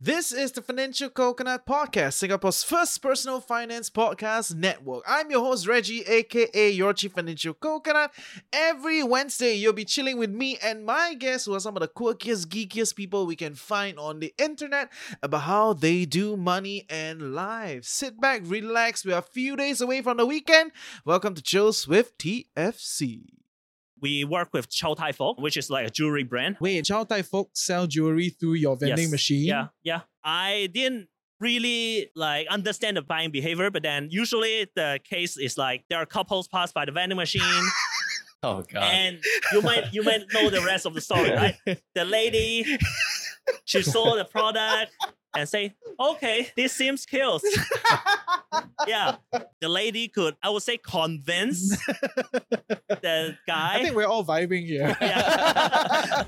This is the Financial Coconut Podcast, Singapore's first personal finance podcast network. I'm your host, Reggie, aka your Chief Financial Coconut. Every Wednesday, you'll be chilling with me and my guests, who are some of the quirkiest, geekiest people we can find on the internet, about how they do money and life. Sit back, relax. We are a few days away from the weekend. Welcome to Chills with TFC. We work with Chow Tai Fook, which is like a jewelry brand. Wait, Chow Tai Fook sell jewelry through your vending Yes. machine? Yeah, yeah. I didn't really like understand the buying behavior, but then usually the case is like there are couples pass by the vending machine, Oh god. and you might you might know the rest of the story, right? The lady she saw the product and say, "Okay, this seems kills." yeah, the lady could I would say convince the guy. I think we're all vibing here. yeah.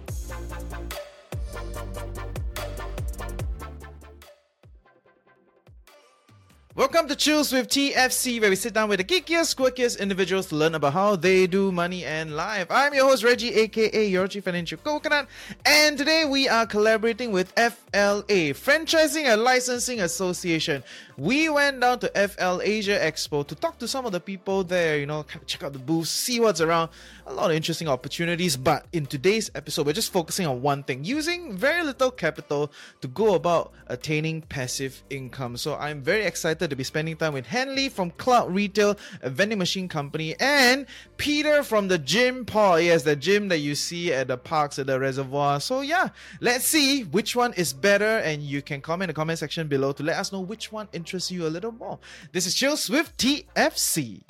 Welcome to Chills with TFC, where we sit down with the geekiest, quirkiest individuals to learn about how they do money and life. I'm your host, Reggie, aka Your Chief Financial Coconut, and today we are collaborating with FLA, Franchising and Licensing Association. We went down to FL Asia Expo to talk to some of the people there, you know, check out the booths, see what's around. A lot of interesting opportunities, but in today's episode, we're just focusing on one thing using very little capital to go about attaining passive income. So I'm very excited to be spending time with Hanley from Cloud Retail, a vending machine company, and Peter from the Gym Pod. Yes, the gym that you see at the parks at the reservoir. So yeah, let's see which one is better, and you can comment in the comment section below to let us know which one interests you a little more. This is Chills with TFC.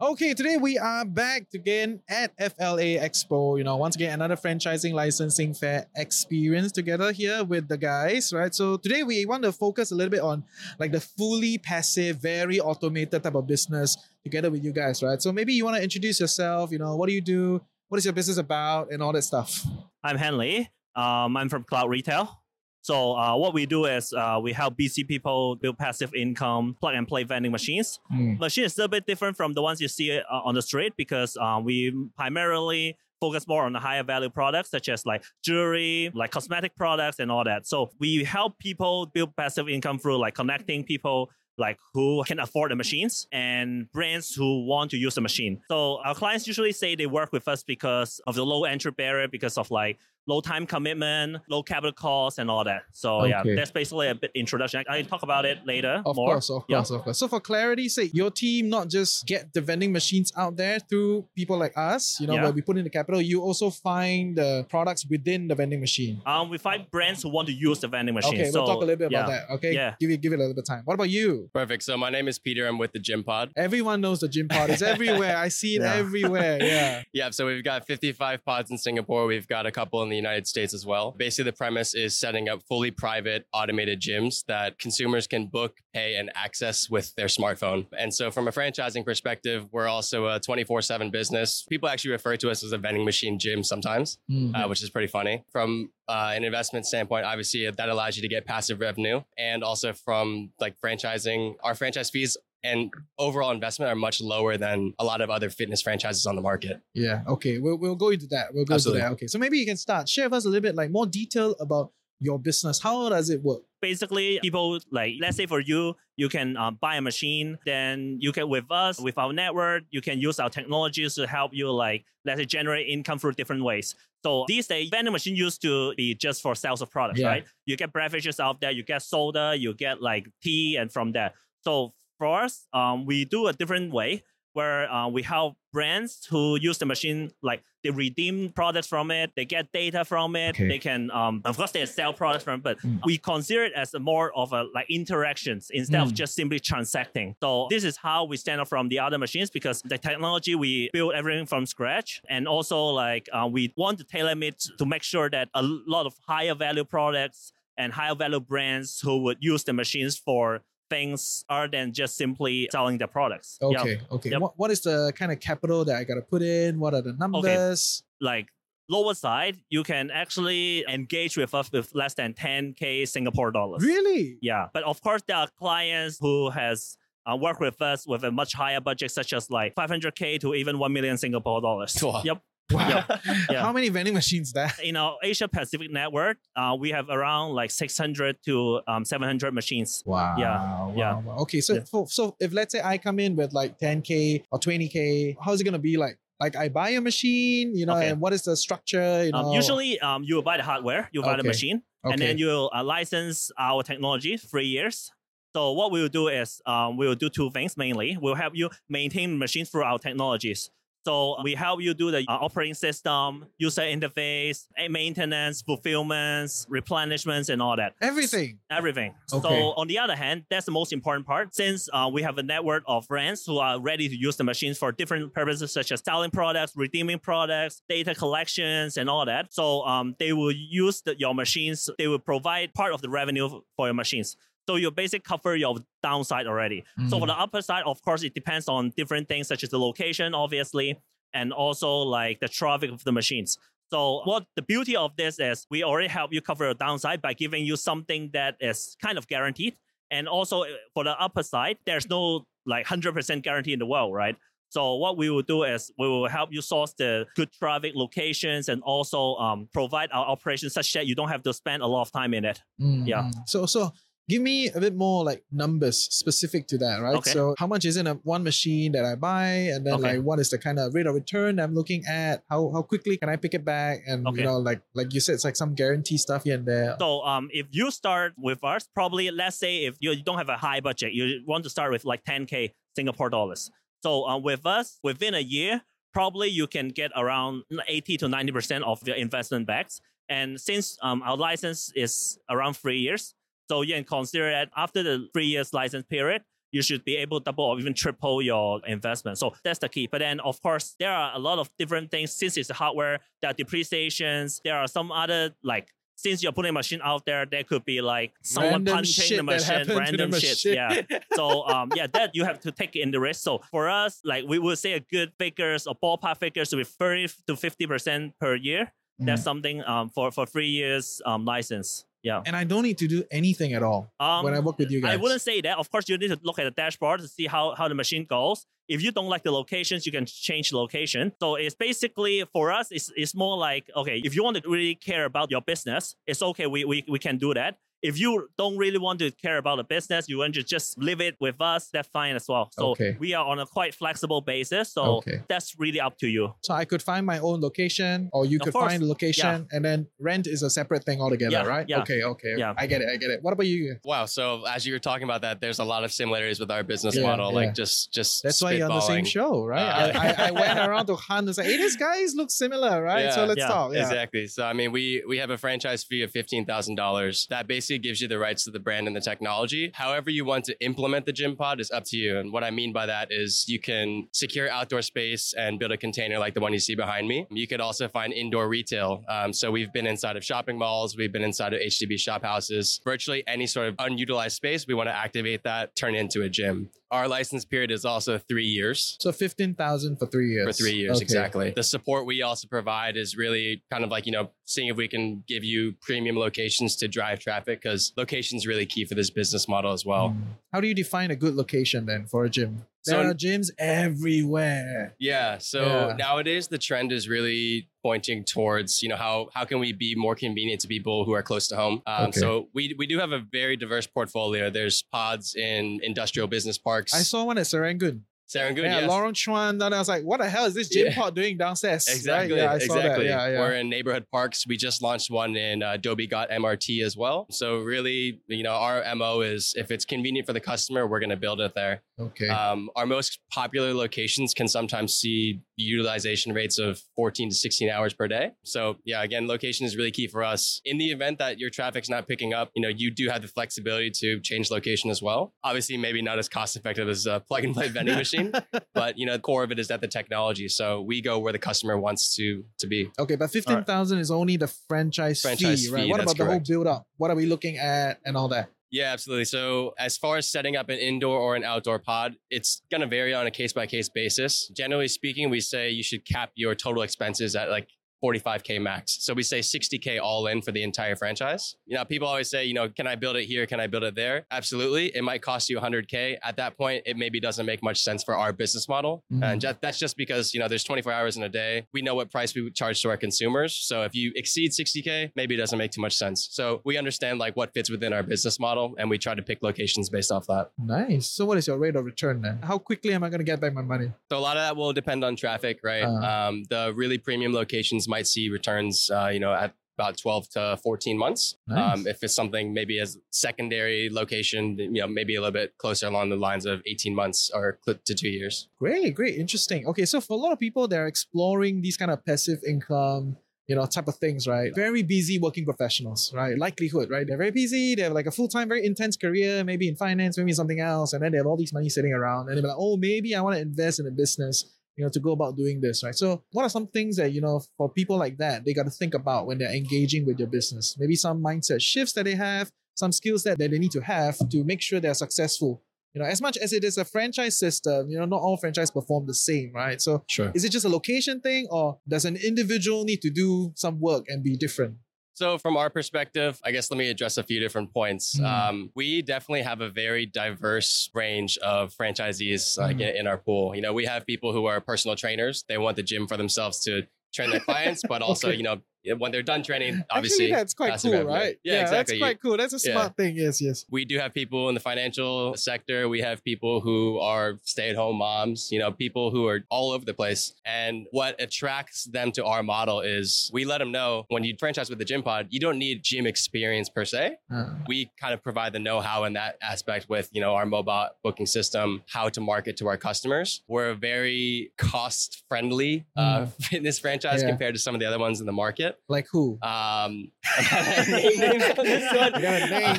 Okay, today we are back again at FLA Expo. You know, once again, another franchising licensing fair experience together here with the guys, right? So today we want to focus a little bit on like the fully passive, very automated type of business together with you guys, right? So maybe you want to introduce yourself, you know, what do you do? What is your business about and all that stuff? I'm Hanley. Um, I'm from Cloud Retail. So uh, what we do is uh, we help BC people build passive income, plug and play vending machines. Machine is a little bit different from the ones you see uh, on the street because uh, we primarily focus more on the higher value products such as like jewelry, like cosmetic products and all that. So we help people build passive income through like connecting people like who can afford the machines and brands who want to use the machine. So our clients usually say they work with us because of the low entry barrier, because of like low time commitment, low capital costs, and all that. So yeah, that's basically a bit introduction. I can talk about it later. Of more. course, of Yeah. course, of course. So for clarity's sake, your team not just get the vending machines out there through people like us, you know, Yeah. where we put in the capital, you also find the products within the vending machine. Um, we find brands who want to use the vending machine. Okay, so, we'll talk a little bit about that. Okay, Yeah. give it give it a little bit of time. What about you? Perfect. So my name is Peter. I'm with the Gym Pod. Everyone knows the gym pod. It's everywhere. I see it Yeah. everywhere. Yeah. Yeah. So we've got 55 pods in Singapore. We've got a couple in the United States as well. Basically, the premise is setting up fully private automated gyms that consumers can book, pay, and access with their smartphone. And so, from a franchising perspective, we're also a 24/7 business. People actually refer to us as a vending machine gym sometimes. Mm. uh, which is pretty funny. From uh, an investment standpoint, obviously that allows you to get passive revenue, and also from like franchising, our franchise fees and overall investment are much lower than a lot of other fitness franchises on the market. Yeah. Okay. We'll we'll go into that. We'll go Absolutely. into that. Okay. So maybe you can start. Share with us a little bit like more detail about your business. How does it work? basically people like let's say for you you can um, buy a machine then you can with us with our network you can use our technologies to help you like let's say generate income through different ways so these days vending machine used to be just for sales of products Yeah. right you get beverages out there you get soda you get like tea and from there so for us um, we do a different way where uh, we help brands who use the machine like they redeem products from it they get data from it Okay. they can um, of course they sell products from it but Mm. we consider it as a more of a like interactions instead Mm. of just simply transacting so this is how we stand out from the other machines because the technology we build everything from scratch and also like uh, we want to tailor it to make sure that a lot of higher value products and higher value brands who would use the machines for things other than just simply selling their products. Yeah. Okay. Okay. Yep. What, what is the kind of capital that I got to put in? What are the numbers? Okay. Like lower side, you can actually engage with us with less than 10k Singapore dollars. Really? Yeah, but of course there are clients who has uh, work with us with a much higher budget, such as like 500k to even 1 million Singapore dollars. Wow. Yep. Wow. Yeah. How many vending machines there? In our Asia Pacific network, uh, we have around like 600 to um, 700 machines. Wow. Yeah, yeah. wow. Okay, so Yeah. for, so if let's say I come in with like 10k or 20k, how's it gonna be like? Like I buy a machine, you know, Okay. and what is the structure? You know, Um, usually, um, you will buy the hardware, you buy the Okay. machine, and then you'll uh, license our technology three years. So what we will do is um, we will do two things mainly. We'll help you maintain machines through our technologies. So we help you do the uh, operating system, user interface, maintenance, fulfillments, replenishments, and all that. everything. Everything. So on the other hand, that's the most important part. Since uh, we have a network of brands who are ready to use the machines for different purposes, such as selling products, redeeming products, data collections, and all that. So um, they will use the, your machines. They will provide part of the revenue for your machines. So you basically cover your downside already. So for the upper side, of course, it depends on different things such as the location, obviously, and also like the traffic of the machines. So what the beauty of this is we already help you cover your downside by giving you something that is kind of guaranteed. And also uh, for the upper side, there's no like 100% guarantee in the world, right? So what we will do is we will help you source the good traffic locations and also um, provide our operations such that you don't have to spend a lot of time in it. Mm, Yeah. mm. So so give me a bit more like numbers specific to that, right? Okay. So how much is in a one machine that I buy, and then Okay. like what is the kind of rate of return I'm looking at? How how quickly can I pick it back? And Okay. you know, like like you said, it's like some guarantee stuff here and there. So um, if you start with us, probably let's say if you don't have a high budget, you want to start with like 10k Singapore dollars. So um, with us, within a year, probably you can get around 80 to 90 percent of your investment backs. And since um, our license is around three years, so you can consider that after the three years license period, you should be able to double or even triple your investment. So that's the key. But then, of course, there are a lot of different things. Since it's hardware, there are depreciations. There are some other like since you're putting a machine out there, there could be like someone Random punching the machine, to the random shit. machine. Yeah. So um yeah, that you have to take in the risk. So for us, like we would say a good figures or ballpark figures with 30 to 50 percent per year. That's Mm. something um for for three years um license. Yeah. and I don't need to do anything at all Um, when I work with you guys. I wouldn't say that. Of course, you need to look at the dashboard to see how, how the machine goes. If you don't like the locations, you can change location. So it's basically for us, it's, it's more like, okay, if you want to really care about your business, it's okay. We, we, we can do that. If you don't really want to care about the business, you want to just leave it with us, that's fine as well. So Okay. we are on a quite flexible basis. So Okay. that's really up to you. So I could find my own location, or you Of could course. find a location, and then rent is a separate thing altogether, Yeah, right? yeah. Okay, okay. Yeah. I get it. I get it. What about you? Wow. So as you were talking about that, there's a lot of similarities with our business Yeah, model. yeah. Like just just That's why you're on the same show, right? Uh, I, I, I went around to hunt and say, hey, these guys look similar, right? so let's Yeah, talk. Yeah. Exactly. So I mean, we we have a franchise fee of fifteen thousand dollars. That basically gives you the rights to the brand and the technology. However, you want to implement the gym pod is up to you. And what I mean by that is you can secure outdoor space and build a container like the one you see behind me. You could also find indoor retail. Um, so we've been inside of shopping malls. We've been inside of HDB shop houses. Virtually any sort of unutilized space, we want to activate that, turn into a gym. Our license period is also three years So 15,000 for three years. for three years Okay. exactly the support we also provide is really kind of like you know seeing if we can give you premium locations to drive traffic because location is really key for this business model as well Mm. How do you define a good location then for a gym? There So- are gyms everywhere. yeah so Yeah. nowadays the trend is really pointing towards you know how how can we be more convenient to people who are close to home um, Okay. so we we do have a very diverse portfolio there's pods in industrial business parks I saw one at Serangoon. Serangoon, yeah, yes. Lorong Chuan. And I was like, what the hell is this gym Yeah. pod doing downstairs? Right? Exactly. Yeah, I saw exactly. that. Yeah, yeah. We're in neighborhood parks. We just launched one in uh, Adobe Got MRT as well. So really, you know, our mo is if it's convenient for the customer, we're going to build it there. Okay. Um, our most popular locations can sometimes see utilization rates of 14 to 16 hours per day. So yeah, again, location is really key for us. In the event that your traffic's not picking up, you know, you do have the flexibility to change location as well. Obviously, maybe not as cost effective as a plug and play vending machine, but you know, the core of it is that the technology. So we go where the customer wants to to be. Okay, but 15,000 is only the franchise, Franchise fee, right? What about the whole build up? What are we looking at and all that? Yeah, absolutely. So, as far as setting up an indoor or an outdoor pod, it's going to vary on a case by case basis. Generally speaking, we say you should cap your total expenses at like 45k max. So we say 60k all in for the entire franchise. You know, people always say, you know, can I build it here? Can I build it there? Absolutely. It might cost you 100k. At that point, it maybe doesn't make much sense for our business model, Mhm. and that's just because you know there's 24 hours in a day. We know what price we charge to our consumers. So if you exceed 60k, maybe it doesn't make too much sense. So we understand like what fits within our business model, and we try to pick locations based off that. Nice. So what is your rate of return then? How quickly am I going to get back my money? So a lot of that will depend on traffic, right? Uh. um, the really premium locations might see returns, uh, you know, at about 12 to 14 months. Nice. Um, if it's something maybe as secondary location, you know, maybe a little bit closer along the lines of 18 months or to two years. Great, great, interesting. Okay, so for a lot of people, they're exploring these kind of passive income, you know, type of things, right? Very busy working professionals, right? Likelihood, right? They're very busy. They have like a full time, very intense career, maybe in finance, maybe something else, and then they have all these money sitting around, and they're like, oh, maybe I want to invest in a business. You know, to go about doing this, right? So, what are some things that you know for people like that they got to think about when they're engaging with your business? Maybe some mindset shifts that they have, some skills that, that they need to have to make sure they're successful you know, as much as it is a franchise system, you know, not all franchise perform the same, right? So Sure. is it just a location thing or does an individual need to do some work and be different? So, from our perspective, I guess let me address a few different points. Mm. Um, we definitely have a very diverse range of franchisees like, Mm. in, in our pool. You know, we have people who are personal trainers; they want the gym for themselves to train their clients, but also, Okay. you know, when they're done training, obviously Actually, that's quite cool, revenue. right? Yeah, exactly. That's quite cool. That's a Yeah. smart thing. Yes, yes. we do have people in the financial sector. We have people who are stay at home moms, you know, people who are all over the place. And what attracts them to our model is we let them know when you franchise with the Gym Pod, you don't need gym experience per se. Uh, We kind of provide the know how in that aspect with, you know, our mobile booking system, how to market to our customers. We're a very cost friendly uh, fitness franchise Yeah. compared to some of the other ones in the market. Like who? Um, name names on this one. You gotta name.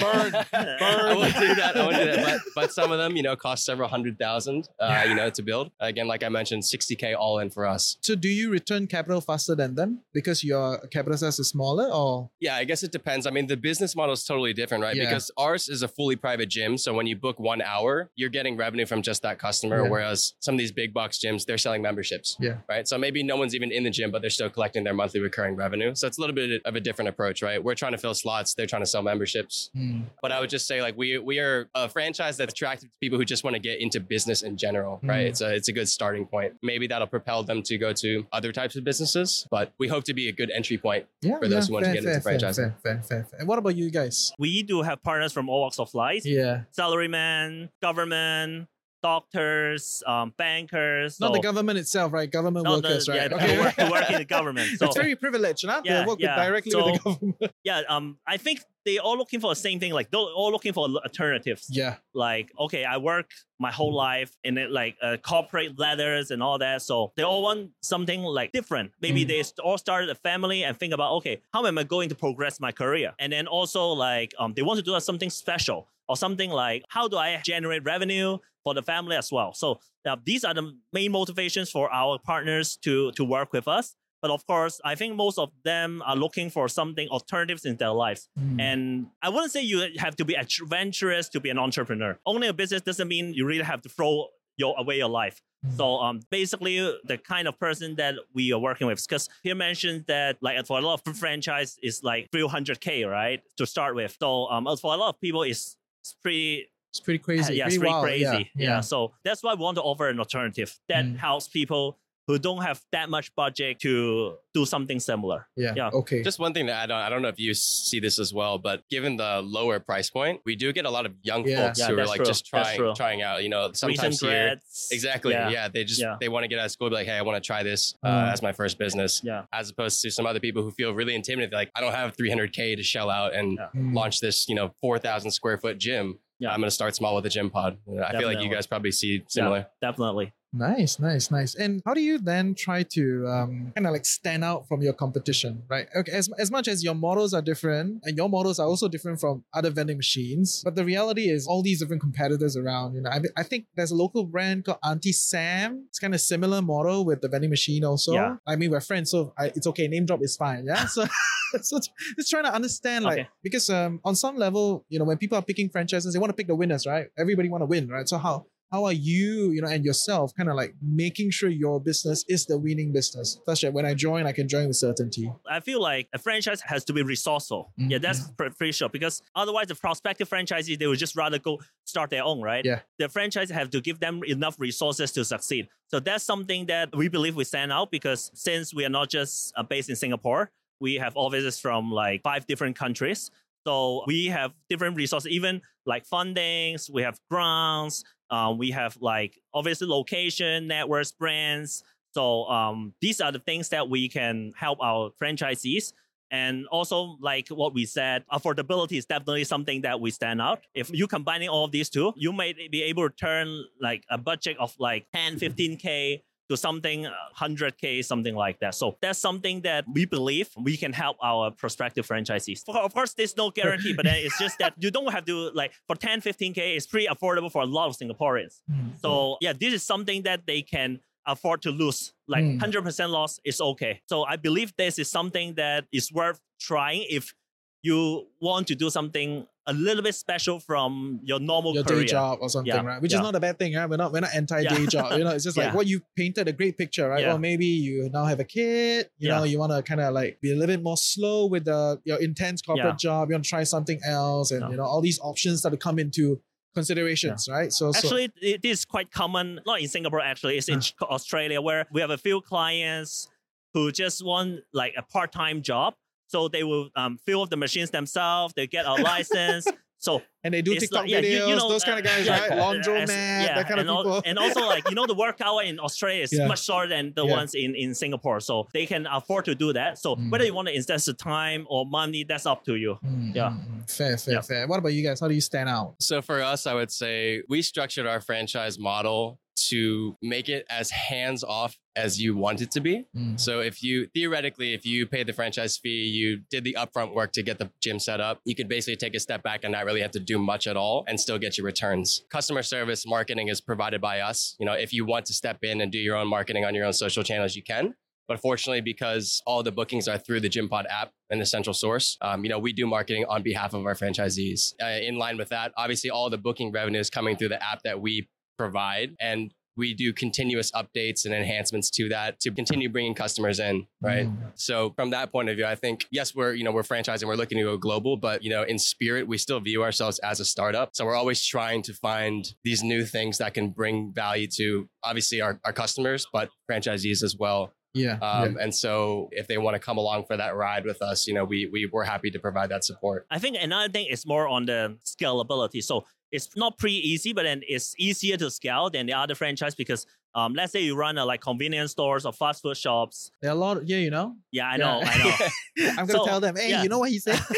Burn. I won't do that. I won't do that. But but some of them, you know, cost several hundred thousand, uh, you know, to build. Again, like I mentioned, 60k all in for us. So do you return capital faster than them because your capital size is smaller or Yeah, I guess it depends. I mean, the business model is totally different, right? Yeah. Because ours is a fully private gym. So when you book one hour, you're getting revenue from just that customer. Yeah. Whereas some of these big box gyms, they're selling memberships. Yeah. Right. So maybe no one's even in the gym, but they're still collecting their monthly recurring revenue. So it's a little bit of a different approach, right? We're trying to fill slots, they're trying to sell memberships. Hmm. But I would just say like we we are a franchise that's attractive to people who just want to get into business in general, right? Mm. It's a it's a good starting point. Maybe that'll propel them to go to other types of businesses, but we hope to be a good entry point. yeah, For those yeah, who want to get into fair, fair, franchising. Fair, fair, fair, fair. And what about you guys? we do have partners from all walks of life Yeah. salaryman government doctors um, bankers Not so- the government itself, right? Government not the- workers, right? yeah, okay. work, work in the government so It's very privileged, huh? Yeah, work yeah. with directly with the So- government. yeah um i think they all looking for the same thing like they're all looking for alternatives yeah. like okay i work my whole life in it like uh, corporate letters and all that so they all want something like different maybe Mm. they all started a family and think about okay how am i going to progress my career and then also like um, they want to do something special or something like how do i generate revenue for the family as well so uh, these are the main motivations for our partners to to work with us but of course i think most of them are looking for something alternatives in their lives Hmm. and I wouldn't say you have to be adventurous to be an entrepreneur. Owning a business doesn't mean you really have to throw your away your life. Mm. So um, basically, the kind of person that we are working with, because he mentioned that like for a lot of franchise is like 300k right to start with. So um, for a lot of people, it's it's pretty It's pretty crazy. yeah, pretty it's pretty wild. crazy. Yeah. Yeah. So that's why we want to offer an alternative that Mm. helps people who don't have that much budget to do something similar. Yeah. Yeah. Okay. Just one thing to add on, I don't know if you see this as well, but given the lower price point, we do get a lot of young Yeah. folks Yeah, who are like true. just trying trying out. You know, sometimes Recent here. Exactly. Yeah. Yeah. They just Yeah. they want to get out of school, be like, hey, I want to try this uh, Mm. as my first business. Yeah. As opposed to some other people who feel really intimidated, like I don't have 300k to shell out and Yeah. Mm. launch this, you know, 4,000 square foot gym. Yeah. I'm going to start small with a gym pod. I feel like you guys probably see similar. Yeah, definitely. Nice, nice, nice. And how do you then try to um, kind of like stand out from your competition, right? Okay, as, as much as your models are different and your models are also different from other vending machines, but the reality is all these different competitors around. You know, I, I think there's a local brand called Auntie Sam. It's kind of similar model with the vending machine also. Yeah. I mean, we're friends, so I, it's okay. Name drop is fine. Yeah. So, so just trying to understand, like, Okay. because um, on some level, you know, when people are picking franchises, they want to pick the winners, right? Everybody want to win, right? So how how are you, you know, and yourself kind of like making sure your business is the winning business, such that when I join, I can join with certainty. I feel like a franchise has to be resourceful. Mm, Yeah, that's pre- pretty sure because otherwise the prospective franchisees they would just rather go start their own, right? Yeah. The franchise have to give them enough resources to succeed. So that's something that we believe we stand out because since we are not just uh, based in Singapore, we have offices from like five different countries. So we have different resources, even like fundings, we have grants, uh, we have like obviously location, networks, brands. So um, these are the things that we can help our franchisees. And also, like what we said, affordability is definitely something that we stand out. If you combining all of these two, you may be able to turn like a budget of like 10, 15K to something uh, 100K, something like that. So that's something that we believe we can help our prospective franchisees. For, of course, there's no guarantee, but then it's just that you don't have to like for 10, 15K, it's pretty affordable for a lot of Singaporeans. So yeah, this is something that they can afford to lose. Like Mm. 100% loss is okay. So I believe this is something that is worth trying if you want to do something a little bit special from your normal your career. day job or something, Yeah, right? Which yeah. is not a bad thing, right? We're not we're not anti Yeah. day job. You know, it's just like Yeah. what you painted a great picture, right? Yeah. Or maybe you now have a kid. You Yeah. know, you want to kind of like be a little bit more slow with the your intense corporate Yeah. job. You want to try something else, and Yeah. you know all these options that come into considerations, right? So, so Actually, it is quite common, not in Singapore, actually, it's in Australia where we have a few clients who just want like a part time job. So they will um, fill up the machines themselves, they get a license. So and they do TikTok like- yeah, videos, you- you know, those kind of uh, guys, yeah, right? uh, Laundromat, as- that kind of and al- people. and also like you know the work hour in Australia is Yeah. much shorter than the Yeah. ones in, in Singapore, so they can afford to do that. So Mm. whether you want to invest the time or money, that's up to you. Mm, Yeah. mm, mm. fair, fair, Yeah. fair. What about you guys? How do you stand out? So for us, I would say we structured our franchise model to make it as hands off as you want it to be. Mm. So if you theoretically, if you pay the franchise fee, you did the upfront work to get the gym set up, you could basically take a step back and not really have to do much at all and still get your returns. Customer service marketing is provided by us. You know, if you want to step in and do your own marketing on your own social channels, you can. But fortunately, because all the bookings are through the GymPod app and the central source, um, you know, we do marketing on behalf of our franchisees. Uh, in line with that, obviously, all the booking revenue is coming through the app that we provide, and we do continuous updates and enhancements to that to continue bringing customers in, right? Mm. So from that point of view, I think yes, we're you know we're franchising, we're looking to go global, but you know in spirit, we still view ourselves as a startup. So we're always trying to find these new things that can bring value to obviously our, our customers, but franchisees as well. Yeah. yeah. Um, And so if they want to come along for that ride with us, you know, we we we're happy to provide that support. I think another thing is more on the scalability. So it's not pretty easy, but then it's easier to scale than the other franchise because um, let's say you run a like convenience stores or fast food shops. There are a lot. Of, yeah, you know. Yeah, I Yeah. know, I know. I'm gonna So, tell them, hey, yeah. you know what he said?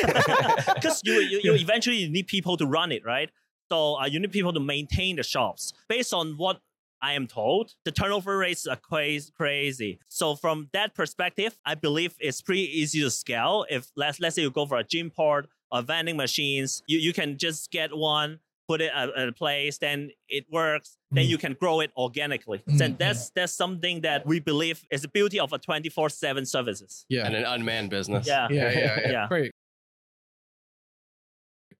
because you, you, you eventually need people to run it, right? So uh, you need people to maintain the shops. Based on what I am told, the turnover rates are crazy, crazy. So from that perspective, I believe it's pretty easy to scale. If let's let's say you go for a gym pod or vending machines, you, you can just get one, put it at, at a place, then it works. Then Mm. you can grow it organically. Mm, Then that's that's something that we believe is the beauty of a twenty four seven services. yeah. And an unmanned business. Yeah. yeah, yeah, yeah, Yeah. Great.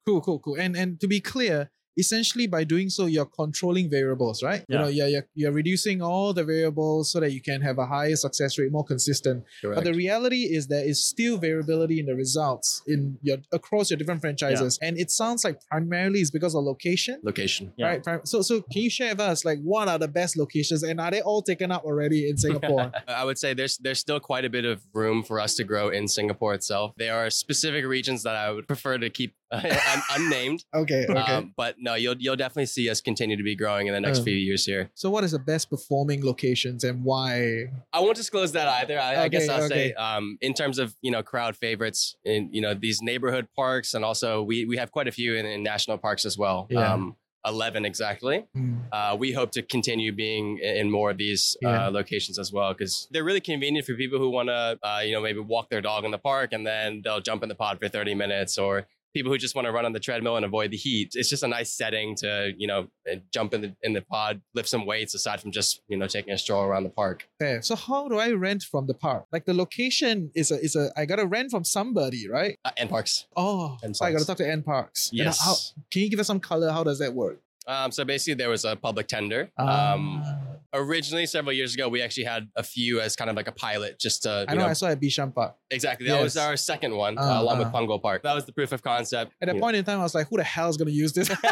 Cool, cool, cool. And and to be clear, essentially by doing so, you're controlling variables, right? You know, you're, you're you're reducing all the variables so that you can have a higher success rate, more consistent. Correct. But the reality is there is still variability in the results in your across your different franchises. And it sounds like primarily it's because of location. Location. Yeah. Right. So so can you share with us like what are the best locations and are they all taken up already in Singapore? I would say there's there's still quite a bit of room for us to grow in Singapore itself. There are specific regions that I would prefer to keep unnamed. okay, okay. Um, but no, you'll you'll definitely see us continue to be growing in the next Uh. few years here. so what is the best performing locations and why? I won't disclose that either. I, I guess I'll okay. say um, in terms of you know crowd favorites in you know these neighborhood parks, and also we we have quite a few in, in national parks as well. Yeah. Um, Eleven exactly. Hmm. Uh, we hope to continue being in in more of these Yeah. uh, locations as well because they're really convenient for people who want to, uh, you know, maybe walk their dog in the park and then they'll jump in the pod for 30 minutes or people who just want to run on the treadmill and avoid the heat. It's just a nice setting to, you know, uh, jump in the in the pod, lift some weights aside from just, you know, taking a stroll around the park. Fair. So how do I rent from the park? Like the location is a is a I gotta rent from somebody, right? Uh, and parks. Oh, N so I gotta talk to N Parks. And Yes. how, can you give us some color? How does that work? Um, so basically, there was a public tender. Um, Ah. Originally, several years ago, we actually had a few as kind of like a pilot, just to I you know, know, I saw at Bishan Park. exactly. That was our second one, Ah, uh, along with Punggol Park. That was the proof of concept. At that point in time, I was like, who the hell is going to use this?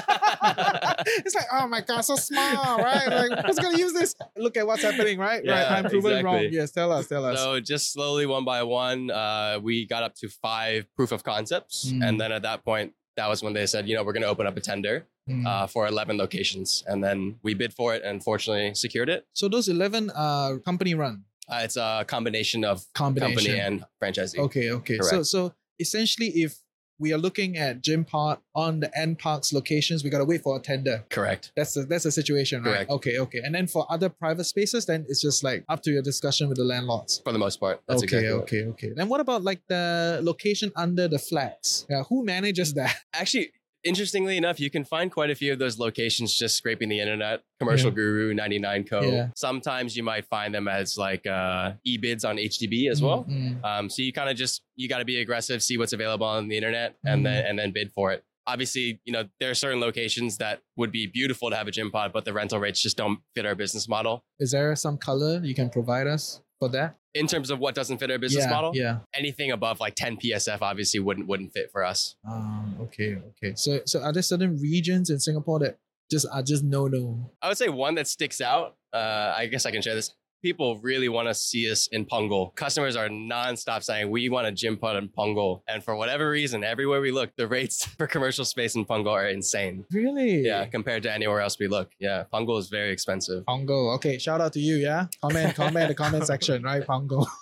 it's like, oh my God, so small, right? Like, who's going to use this? Look at what's happening, right? right. Yeah, I'm proven wrong. exactly. Yes, tell us, tell us. So just slowly, one by one, uh, we got up to five proof of concepts, Mm. and then at that point, that was when they said, you know, we're going to open up a tender Mm. uh, for 11 locations, and then we bid for it, and fortunately secured it. so those 11 are company run Uh, it's a combination of combination. company and franchisee. Okay, okay. So Correct. so essentially, if we are looking at Gym Pod on the N Parks locations, we gotta wait for a tender. Correct. That's the that's the situation, right? Correct. Okay, okay. And then for other private spaces, then it's just like up to your discussion with the landlords. For the most part, that's okay, exactly okay, okay. Then what about like the location under the flats? Yeah, who manages that? Actually, interestingly enough, you can find quite a few of those locations just scraping the internet. Commercial Guru, 99 Co. Yeah. Sometimes you might find them as like uh, e-bids on HDB as well. Mm, mm. Um, so you kind of just you got to be aggressive, see what's available on the internet, and then Mm. and then bid for it. Obviously, you know there are certain locations that would be beautiful to have a gym pod, but the rental rates just don't fit our business model. Is there some color you can provide us for that? In terms of what doesn't fit our business yeah, model, Yeah. anything above like 10 PSF obviously wouldn't wouldn't fit for us. Um, okay, okay. So so are there certain regions in Singapore that just are just no no? I would say one that sticks out. Uh, I guess I can share this. People really want to see us in Punggol. Customers are nonstop saying we want a gym pod in Punggol, and for whatever reason, everywhere we look, the rates for commercial space in Punggol are insane. Really? Yeah, compared to anywhere else we look. Yeah, Punggol is very expensive. Punggol. Okay, shout out to you, yeah? Comment, comment in the comment section, right? Punggol.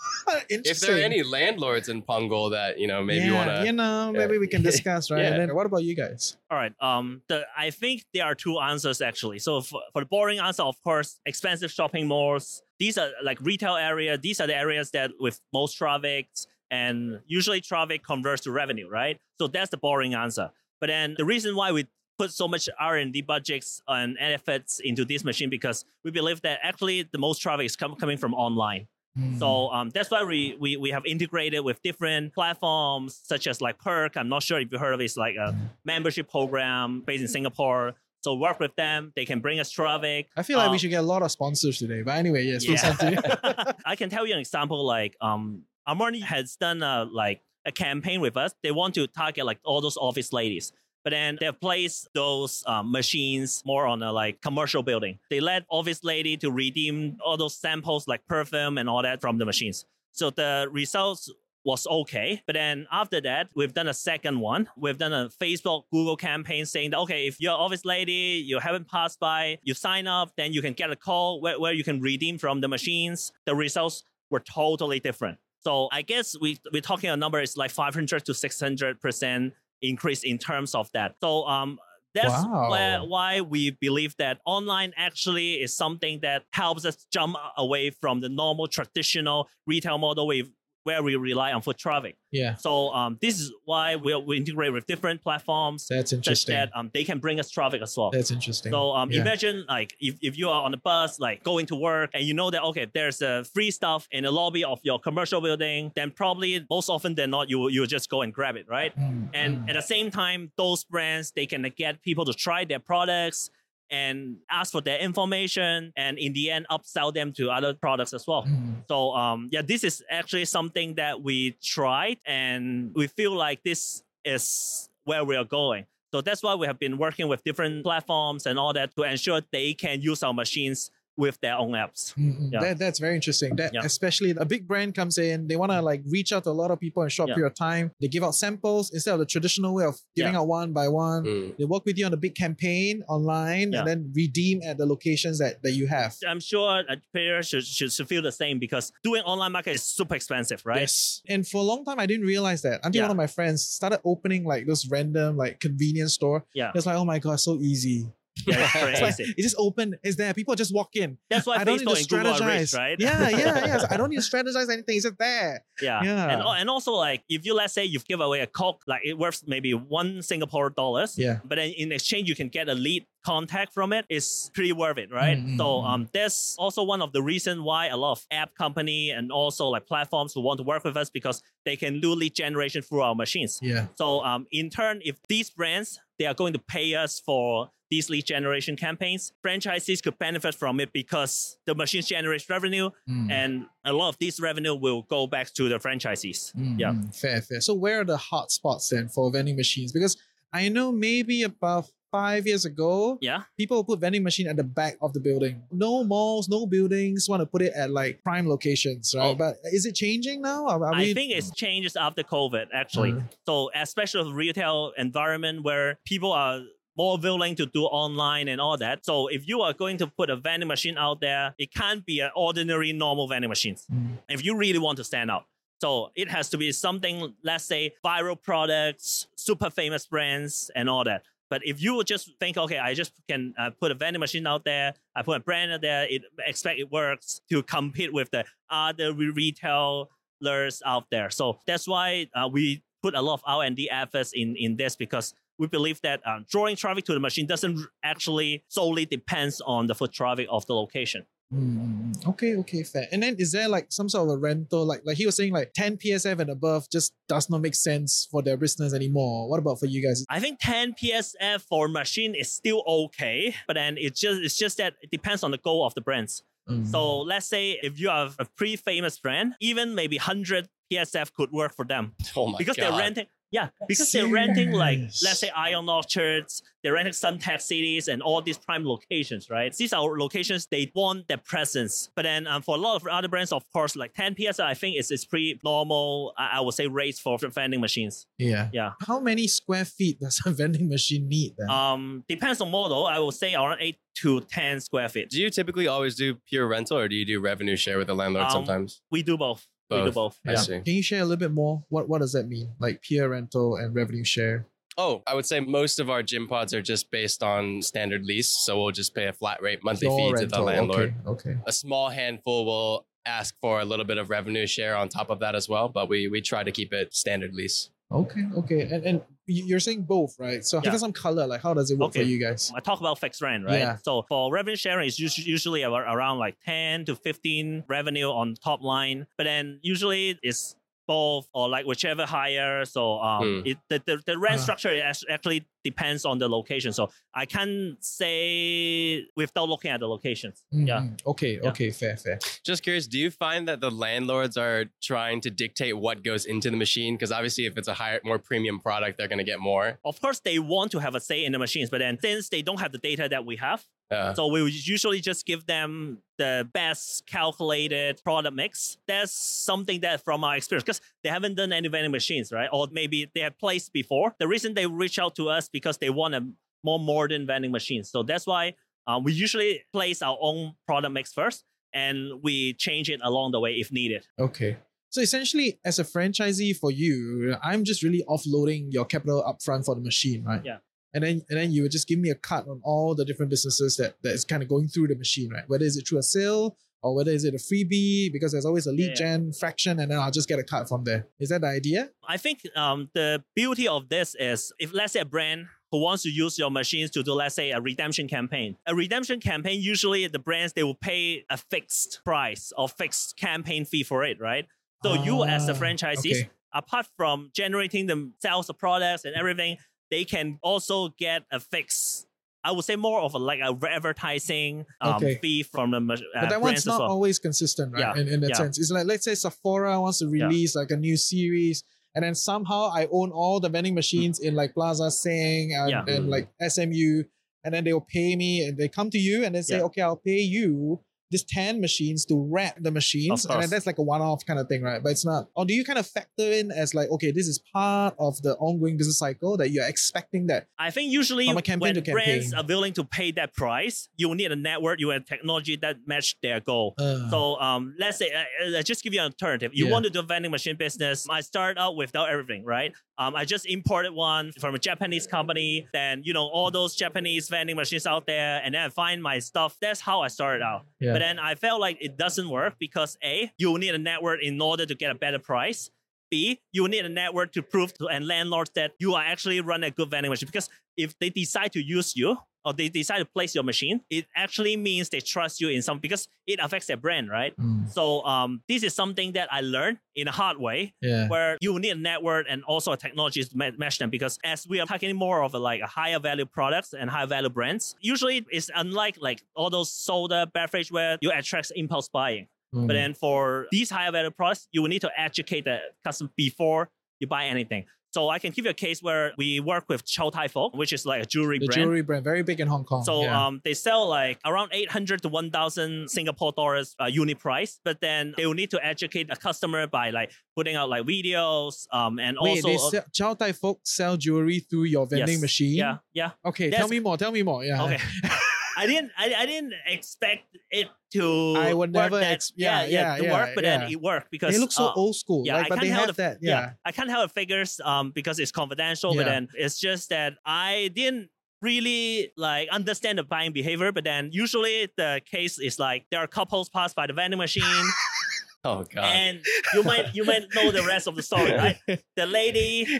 If there are any landlords in Punggol that you know maybe yeah, want to, you know, maybe we can discuss, right? And Yeah. then what about you guys? All right. Um, the I think there are two answers actually. So for, for the boring answer, of course, expensive shopping malls. These are like retail area. These are the areas that with most traffic, and usually traffic converts to revenue, right? So that's the boring answer. But then the reason why we put so much R and D budgets and efforts into this machine because we believe that actually the most traffic is com- coming from online. Hmm. So um, that's why we, we we have integrated with different platforms such as like Perk. I'm not sure if you heard of it. It's like a membership program based in Singapore. So work with them. They can bring us traffic. I feel like we Um, should get a lot of sponsors today. But anyway, yes, yeah. I can tell you an example. Like um, Armani has done a like a campaign with us. They want to target like all those office ladies. But then they've placed those um, machines more on a like commercial building. They let office lady to redeem all those samples like perfume and all that from the machines. So the results was okay. But then after that, we've done a second one. We've done a Facebook, Google campaign saying that, okay, if you're office lady, you haven't passed by, you sign up, then you can get a call where, where you can redeem from the machines. The results were totally different. So I guess we, we're talking a number is like 500 to 600% increase in terms of that. So um, that's Wow. where, why we believe that online actually is something that helps us jump away from the normal traditional retail model with, where we rely on foot traffic. yeah, So um, this is why we, we integrate with different platforms that's interesting. that um, they can bring us traffic as well. That's interesting. So um, Yeah. imagine like if, if you are on a bus, like going to work, and you know that okay, there's a free stuff in the lobby of your commercial building, then probably most often than not, you you just go and grab it, right? Mm, And mm. at the same time, those brands they can get people to try their products and ask for their information, and in the end, upsell them to other products as well. Mm. So um, yeah, this is actually something that we tried, and we feel like this is where we are going. So that's why we have been working with different platforms and all that to ensure they can use our machines with their own apps. Mm, mm. Yeah. That, that's very interesting. That Yeah. especially a big brand comes in, they want to like reach out to a lot of people in a short Yeah. period of time. They give out samples instead of the traditional way of giving Yeah. out one by one. Mm. They work with you on a big campaign online Yeah. and then redeem at the locations that, that you have. I'm sure uh, players should, should, should feel the same because doing online market is super expensive, right? Yes. And for a long time, I didn't realize that until Yeah. one of my friends started opening like those random like convenience store. Yeah. It's like, oh my God, so easy. Yeah, it's It's like, it's just open. It's there. People just walk in. That's why I don't need to Google rich, strategize. right? Yeah, yeah, yeah. So I don't need to strategize anything. It's just there. Yeah. Yeah. And, and also like if you let's say you've given away a Coke, like it worth maybe one Singapore dollars. Yeah. But then in exchange you can get a lead contact from it. It's pretty worth it, right? Mm, mm, so mm. um that's also one of the reason why a lot of app company and also like platforms who want to work with us because they can do lead generation through our machines. Yeah. So um in turn, if these brands they are going to pay us for these lead generation campaigns. Franchisees could benefit from it because the machines generate revenue, Mm. and a lot of this revenue will go back to the franchisees. Mm, Yeah. mm, fair, fair. So where are the hot spots then for vending machines? Because I know maybe about five years ago, Yeah. people put vending machine at the back of the building. No malls, no buildings want to put it at like prime locations, right? Oh. But is it changing now? Are, are I we- think it's changes after COVID actually. Mm. So especially the retail environment where people are more willing to do online and all that. So if you are going to put a vending machine out there, it can't be an ordinary normal vending machine. Mm. If you really want to stand out. So it has to be something, let's say, viral products, super famous brands, and all that. But if you just think, okay, I just can uh, put a vending machine out there, I put a brand out there, it expect it works to compete with the other retailers out there. So that's why uh, we put a lot of R and D efforts in in this because we believe that uh, drawing traffic to the machine doesn't actually solely depends on the foot traffic of the location. Mm. Okay, okay, fair. And then is there like some sort of a rental? Like like he was saying, like 10 PSF and above just does not make sense for their business anymore. What about for you guys? I think 10 PSF for machine is still okay, but then it's just it's just that it depends on the goal of the brands. Mm. So let's say if you have a pretty famous brand, even maybe 100 PSF could work for them Oh my because god. they're renting. Yeah, because they're renting like let's say Ion Orchards, they're renting Suntec cities and all these prime locations, right? These are locations they want their presence. But then um, for a lot of other brands, of course, like 10 PSF, I think is is pretty normal. I, I would say rates for vending machines. yeah. Yeah. How many square feet does a vending machine need then? Um, depends on model. I would say around eight to 10 square feet. do you typically always do pure rental or do you do revenue share with the landlord Um, sometimes? We do both. We do Both. both. I Yeah. see. Can you share a little bit more? What what does that mean? Like peer rental and revenue share? Oh, I would say most of our gym pods are just based on standard lease. So we'll just pay a flat rate monthly Floor fee to the landlord. Okay. okay. A small handful will ask for a little bit of revenue share on top of that as well, but we we try to keep it standard lease. Okay, okay, and and you- you're saying both, right? So give us some color. Like, how does it work for you guys? I talk about fixed rent, right? Yeah. So for revenue sharing, it's usually around like 10 to 15 revenue on top line. But then usually it's both or like whichever higher. So um, Hmm. it, the, the, the rent Ah. structure is actually depends on the location. So I can't say without looking at the locations. Yeah. Mhm. Okay, Yeah. okay, fair, fair. Just curious, do you find that the landlords are trying to dictate what goes into the machine? Because obviously, if it's a higher, more premium product, they're going to get more. Of course, they want to have a say in the machines, but then since they don't have the data that we have, Uh, So we usually just give them the best calculated product mix. That's something that from our experience, because they haven't done any vending machines, right? Or maybe they have placed before. The reason they reach out to us because they want a more modern vending machine. So that's why uh, we usually place our own product mix first and we change it along the way if needed. Okay. So essentially, as a franchisee for you, I'm just really offloading your capital upfront for the machine, right? Yeah. And then and then you would just give me a cut on all the different businesses that, that is kind of going through the machine, right? Whether is it through a sale or whether is it a freebie, because there's always a lead Yeah, gen fraction, and then I'll just get a cut from there. Is that the idea? I think um, the beauty of this is if let's say a brand who wants to use your machines to do let's say a redemption campaign. A redemption campaign usually the brands they will pay a fixed price or fixed campaign fee for it, right? So you as the Ah, franchisees, okay. apart from generating the sales of products and everything, they can also get a fixed. I would say more of a like a advertising um, Okay. fee from the uh, But that one's not well. always consistent, right? Yeah, In, in that yeah. sense. It's like, let's say Sephora wants to Yeah. release like a new series, and then somehow I own all the vending machines in like Plaza Sing and, Yeah. and like SMU, and then they'll pay me and they come to you and they say, Yeah. okay, I'll pay you this 10 machines to wrap the machines. And then that's like a one off kind of thing, right? But it's not. Or do you kind of factor in as like, okay, this is part of the ongoing business cycle that you're expecting that? I think usually From a campaign when to brands are willing to pay that price, you will need a network, you have technology that match their goal. Uh, So um, let's say, uh, uh, just give you an alternative. You Yeah. want to do a vending machine business. I start out without everything, right? Um, I just imported one from a Japanese company. Then you know all those Japanese vending machines out there, and then I find my stuff. That's how I started out. Yeah. But then I felt like it doesn't work because a you will need a network in order to get a better price. B, you will need a network to prove to and landlords that you are actually running a good vending machine. Because if they decide to use you, or they decide to place your machine, it actually means they trust you in some because it affects their brand, right? Mm. So um, this is something that I learned in a hard way, Yeah. where you need a network and also a technology to match them. Because as we are talking more of a, like a higher value products and higher value brands, usually it's unlike like all those soda beverage where you attract impulse buying. Mm. But then for these higher value products, you will need to educate the customer before you buy anything. So I can give you a case where we work with Chow Tai Fook, which is like a jewelry the brand. jewelry brand, very big in Hong Kong. So yeah. um, they sell like around 800 to 1,000 Singapore dollars uh, unit price, but then they will need to educate the customer by like putting out like videos um, and Wait, also they sell, Chow Tai Fook sell jewelry through your vending Yes. machine. yeah yeah Okay, That's- tell me more. Tell me more. Yeah. okay. I didn't I, I didn't expect it to I would work never that, ex- yeah, yeah, to yeah, work, but then it worked because They look so uh, old school. yeah, like, I but can't they help have the- that. Yeah. I can't have the figures um because it's confidential, but then it's just that I didn't really like understand the buying behavior. But then usually the case is like there are couples pass by the vending machine, Oh god. and you might you might know the rest of the story, right? The lady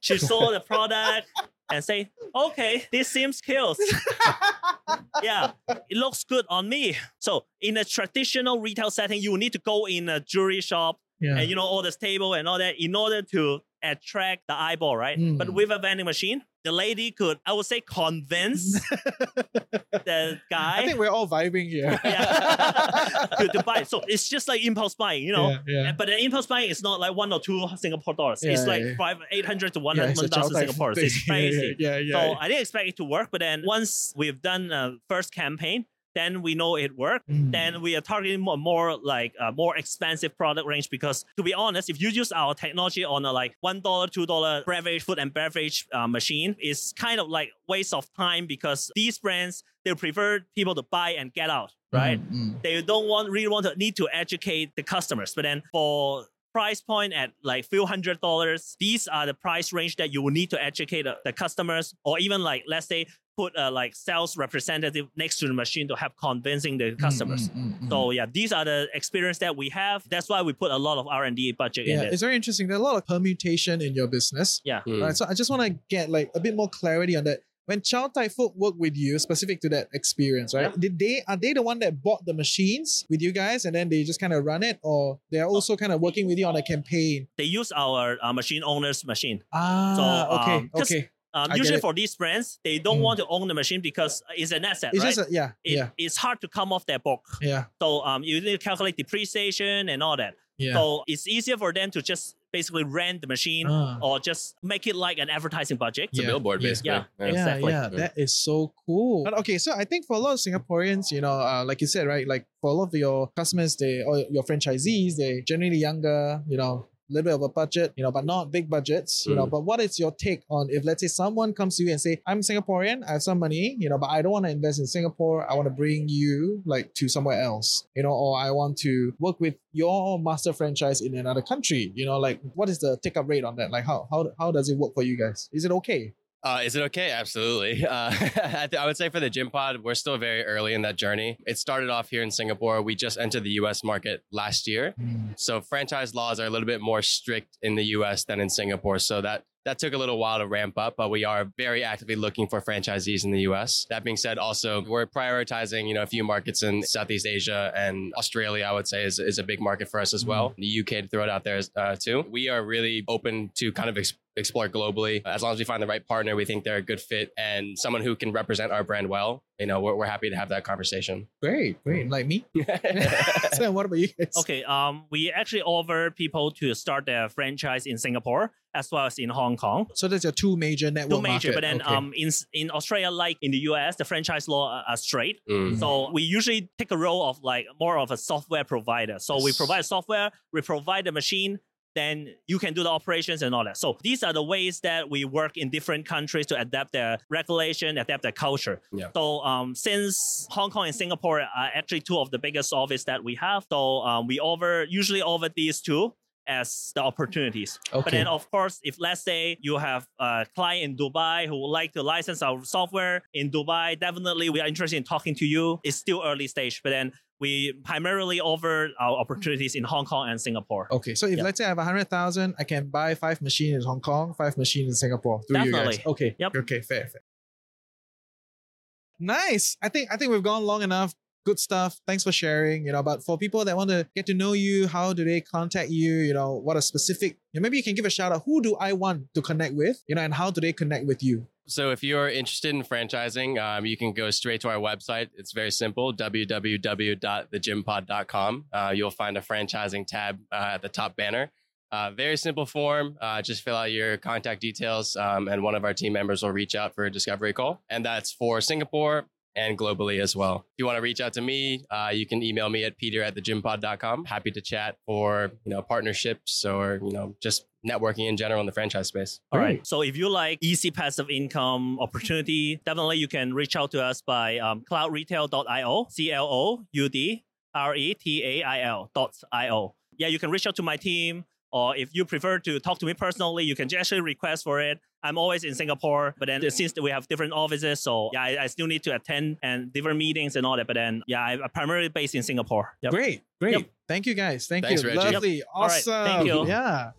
she saw the product and say, "Okay, this seems kills." yeah, it looks good on me. So in a traditional retail setting, you need to go in a jewelry shop yeah. and you know all this table and all that in order to attract the eyeball, right? Mm. But with a vending machine, the lady could, I would say, convince the guy I think we're all vibing here. Yeah. to, to buy. So it's just like impulse buying, you know. Yeah, yeah. But the impulse buying is not like one or two Singapore dollars. Yeah, it's like yeah. five, eight hundred to one Yeah, it's a Chow thousand Singapore. It's crazy. Yeah, yeah. So. I didn't expect it to work, but then once we've done a first campaign, then we know it worked. Mm. Then we are targeting more, more like a more expensive product range because to be honest, if you use our technology on a like one dollar, two dollar beverage food and beverage uh, machine, it's kind of like waste of time because these brands they prefer people to buy and get out, right? Mm, mm. They don't want really want to need to educate the customers, but then for price point at like few hundred dollars these are the price range that you will need to educate the, the customers or even like let's say put a like sales representative next to the machine to help convincing the customers Mm, mm, mm, so yeah these are the experience that we have that's why we put a lot of r&d budget yeah, in it Yeah, it's very interesting. There's a lot of permutation in your business. yeah Hmm. Right. So I just want to get like a bit more clarity on that. When Chow Tai Fook worked with you, specific to that experience, right? Yeah. Did they are they the one that bought the machines with you guys and then they just kind of run it, or they are also kind of working with you on a campaign? they use our uh, machine owner's machine Ah, So, okay, um, 'cause okay. Um, usually for these brands they don't Mm. want to own the machine because it's an asset It's right just a, yeah, it, yeah, it's hard to come off their book yeah, So um, you need to calculate depreciation and all that. yeah. So it's easier for them to just basically rent the machine Ah. or just make it like an advertising budget. it's a billboard yeah. basically. Yeah. yeah, exactly. yeah, that is so cool. But okay, so I think for a lot of Singaporeans, you know, uh, like you said, right, like for a lot of your customers, they or your franchisees, they generally younger, you know, a little bit of a budget, you know, but not big budgets, you know. Mm. But what is your take on if let's say someone comes to you and say, I'm Singaporean, I have some money, you know, but I don't want to invest in Singapore. I want to bring you like to somewhere else, you know, or I want to work with your master franchise in another country, you know, like what is the take up rate on that? Like how how how does it work for you guys? Is it okay? Uh, is it okay? Absolutely. Uh, I, th- I would say for the gym pod, we're still very early in that journey. It started off here in Singapore. We just entered the US market last year. So franchise laws are a little bit more strict in the US than in Singapore. So that that took a little while to ramp up, but we are very actively looking for franchisees in the US. That being said, also we're prioritizing, you know, a few markets in Southeast Asia and Australia, I would say is, is a big market for us as well. The UK to throw it out there uh, too. We are really open to kind of ex- explore globally. As long as we find the right partner, we think they're a good fit and someone who can represent our brand well. You know, we're, we're happy to have that conversation. Great, great. Like me. Sam, what about you guys? Okay, um, we actually offer people to start their franchise in Singapore as well as in Hong Kong. So that's your two major network Two major, market. but then Okay. um, in in Australia, like in the US, the franchise law are, are straight. Mm. So we usually take a role of like more of a software provider. So we provide software, we provide the machine, then you can do the operations and all that. So these are the ways that we work in different countries to adapt their regulation, adapt their culture. Yeah. So um, since Hong Kong and Singapore are actually two of the biggest office that we have, so um, we over usually over these two as the opportunities. Okay. But then, of course, if let's say you have a client in Dubai who would like to license our software in Dubai, definitely we are interested in talking to you. It's still early stage, but then we primarily offer our opportunities in Hong Kong and Singapore. Okay, so if Yeah. let's say I have a hundred thousand, I can buy five machines in Hong Kong, five machines in Singapore through you guys. Definitely. Okay. Yep. Okay, fair, fair. Nice. I think I think we've gone long enough. Good stuff. Thanks for sharing. You know, but for people that want to get to know you, how do they contact you? You know, what a specific. You know, maybe you can give a shout out. Who do I want to connect with? You know, and how do they connect with you? So if you're interested in franchising, um, you can go straight to our website. It's very simple, www.thegympod.com. Uh, you'll find a franchising tab uh, at the top banner. Uh, very simple form. Uh, just fill out your contact details, um, and one of our team members will reach out for a discovery call. And that's for Singapore and globally as well. If you want to reach out to me, uh, you can email me at peter at thegympod.com. Happy to chat for you know partnerships or you know just networking in general in the franchise space. All right. So if you like easy passive income opportunity, definitely you can reach out to us by um, cloudretail.io, C L O U D R E T A I L dot I O. Yeah, you can reach out to my team. Or if you prefer to talk to me personally, you can just actually request for it. I'm always in Singapore, but then since we have different offices, so yeah, I, I still need to attend and different meetings and all that. But then yeah, I'm primarily based in Singapore. Yep. Great, great. Yep. Thank you guys. Thank Thanks, you. Reggie. Lovely. All right. Awesome. Thank you. Yeah.